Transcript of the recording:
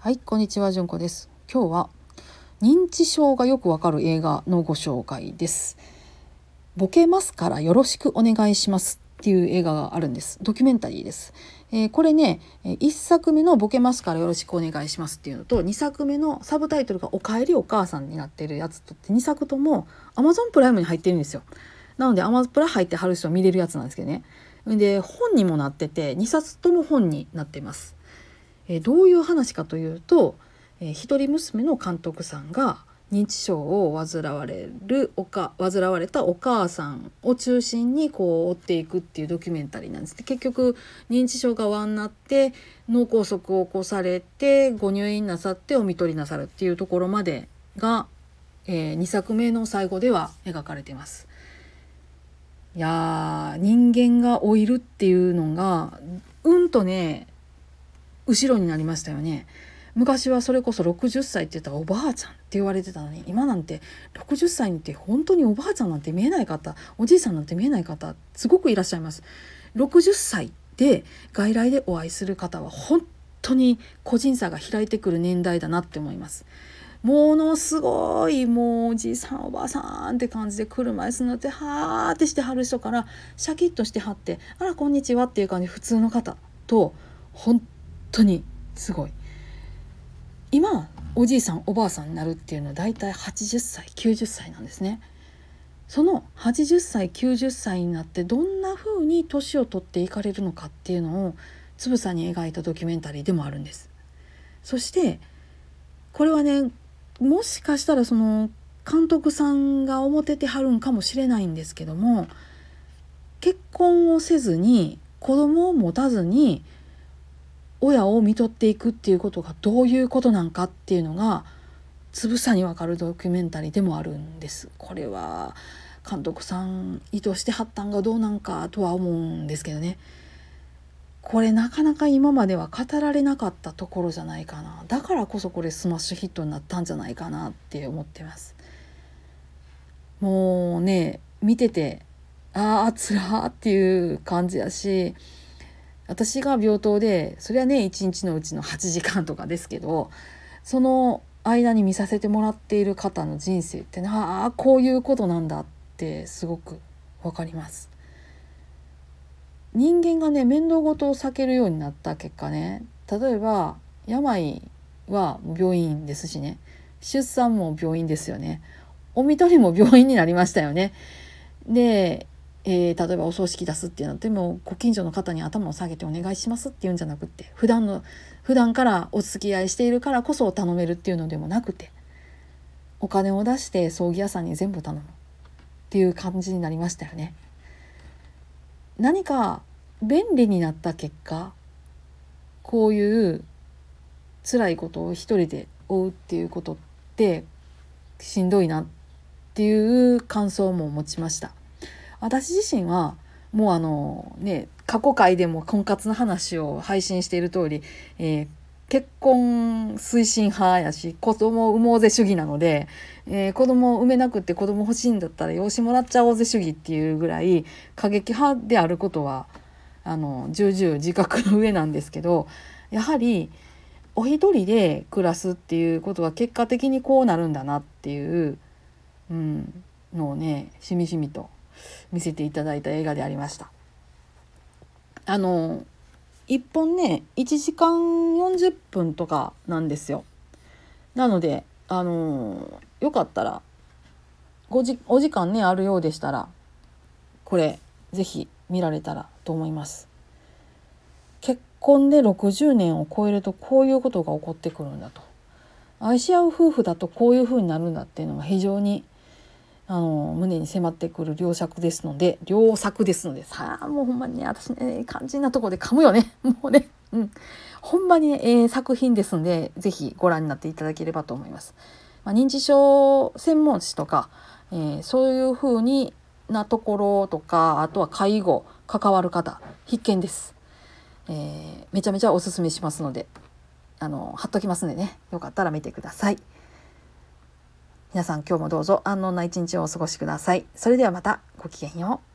はい、こんにちは、じゅんこです。今日は認知症がよくわかる映画のご紹介です。ボケますからよろしくお願いしますっていう映画があるんです。ドキュメンタリーです。えーこれね、え1作目のボケますからよろしくお願いしますっていうのと2作目のサブタイトルがおかえりお母さんになってるやつとって2作とも Amazon プライムに入ってるんですよ。なので Amazon プラ入ってはる人見れるやつなんですけどね。で本にもなってて2冊とも本になってます。えどういう話かというと、えー一人娘の監督さんが認知症を患われるおか患われたお母さんを中心にこう追っていくっていうドキュメンタリーなんですで結局認知症がんになって脳梗塞を起こされてご入院なさってお看取りなさるっていうところまでが、え2作目の最後では描かれています。いやー人間が老いるっていうのがうんとね後ろになりましたよね。昔はそれこそ60歳って言ったらおばあちゃんって言われてたのに今なんて60歳って本当におばあちゃんなんて見えない方おじいさんなんて見えない方すごくいらっしゃいます。60歳で外来でお会いする方は本当に個人差が開いてくる年代だなって思います。ものすごいもうおじいさんおばあさんって感じで車椅子になってはーってしてはる人からシャキッとしてはって「あらこんにちは」っていう感じ普通の方と本当にすごい今おじいさんおばあさんになるっていうのは大体80歳90歳なんですね。その80歳90歳になってどんな風に年を取っていかれるのかっていうのをつぶさに描いたドキュメンタリーでもあるんです。そしてこれはねもしかしたらその監督さんが思っててはるんかもしれないんですけども結婚をせずに子供を持たずに親を見とっていくっていうことがどういうことなんかっていうのがつぶさにわかるドキュメンタリーでもあるんです。これは監督さん意図してはったんがどうなんかとは思うんですけどね。これなかなか今までは語られなかったところじゃないかなだからこそこれスマッシュヒットになったんじゃないかなって思ってますもうね見ててああつらーっていう感じやし私が病棟でそれはね一日のうちの8時間とかですけどその間に見させてもらっている方の人生ってああこういうことなんだってすごくわかります。人間がね面倒事を避けるようになった結果ね例えば病は病院ですしね出産も病院ですよねお看取りも病院になりましたよね。で、えー例えばお葬式出すっていうのでもご近所の方に頭を下げてお願いしますっていうんじゃなくって普段の普段からお付き合いしているからこそ頼めるっていうのでもなくてお金を出して葬儀屋さんに全部頼むっていう感じになりましたよね。何か便利になった結果こういう辛いことを一人で追うっていうことってしんどいなっていう感想も持ちました私自身はもうあのね過去回でも婚活の話を配信している通り、えー結婚推進派やし子供を産もうぜ主義なので、えー子供を産めなくて子供欲しいんだったら養子もらっちゃおうぜ主義っていうぐらい過激派であることはあの重々自覚の上なんですけどやはりお一人で暮らすっていうことは結果的にこうなるんだなっていう、うん、のをねしみじみと見せていただいた映画でありました。あの1本ね1時間40分とかなんですよ。なのであのよかったらごじお時間ねあるようでしたらこれぜひ見られたらと思います。結婚で60年を超えるとこういうことが起こってくるんだと愛し合う夫婦だとこういうふうになるんだっていうのが非常にあの胸に迫ってくる良作ですので良作ですのでさあもうほんまにね私ね肝心なとこで噛むよね もうね、うん、ほんまにね、えー作品ですのでぜひご覧になっていただければと思います。まあ、認知症専門誌とか、えーそういうふうになところとかあとは介護関わる方必見です。えーめちゃめちゃおすすめしますのであの貼っときますんでねよかったら見てください。皆さん今日もどうぞ安穏な一日をお過ごしください。それではまたごきげんよう。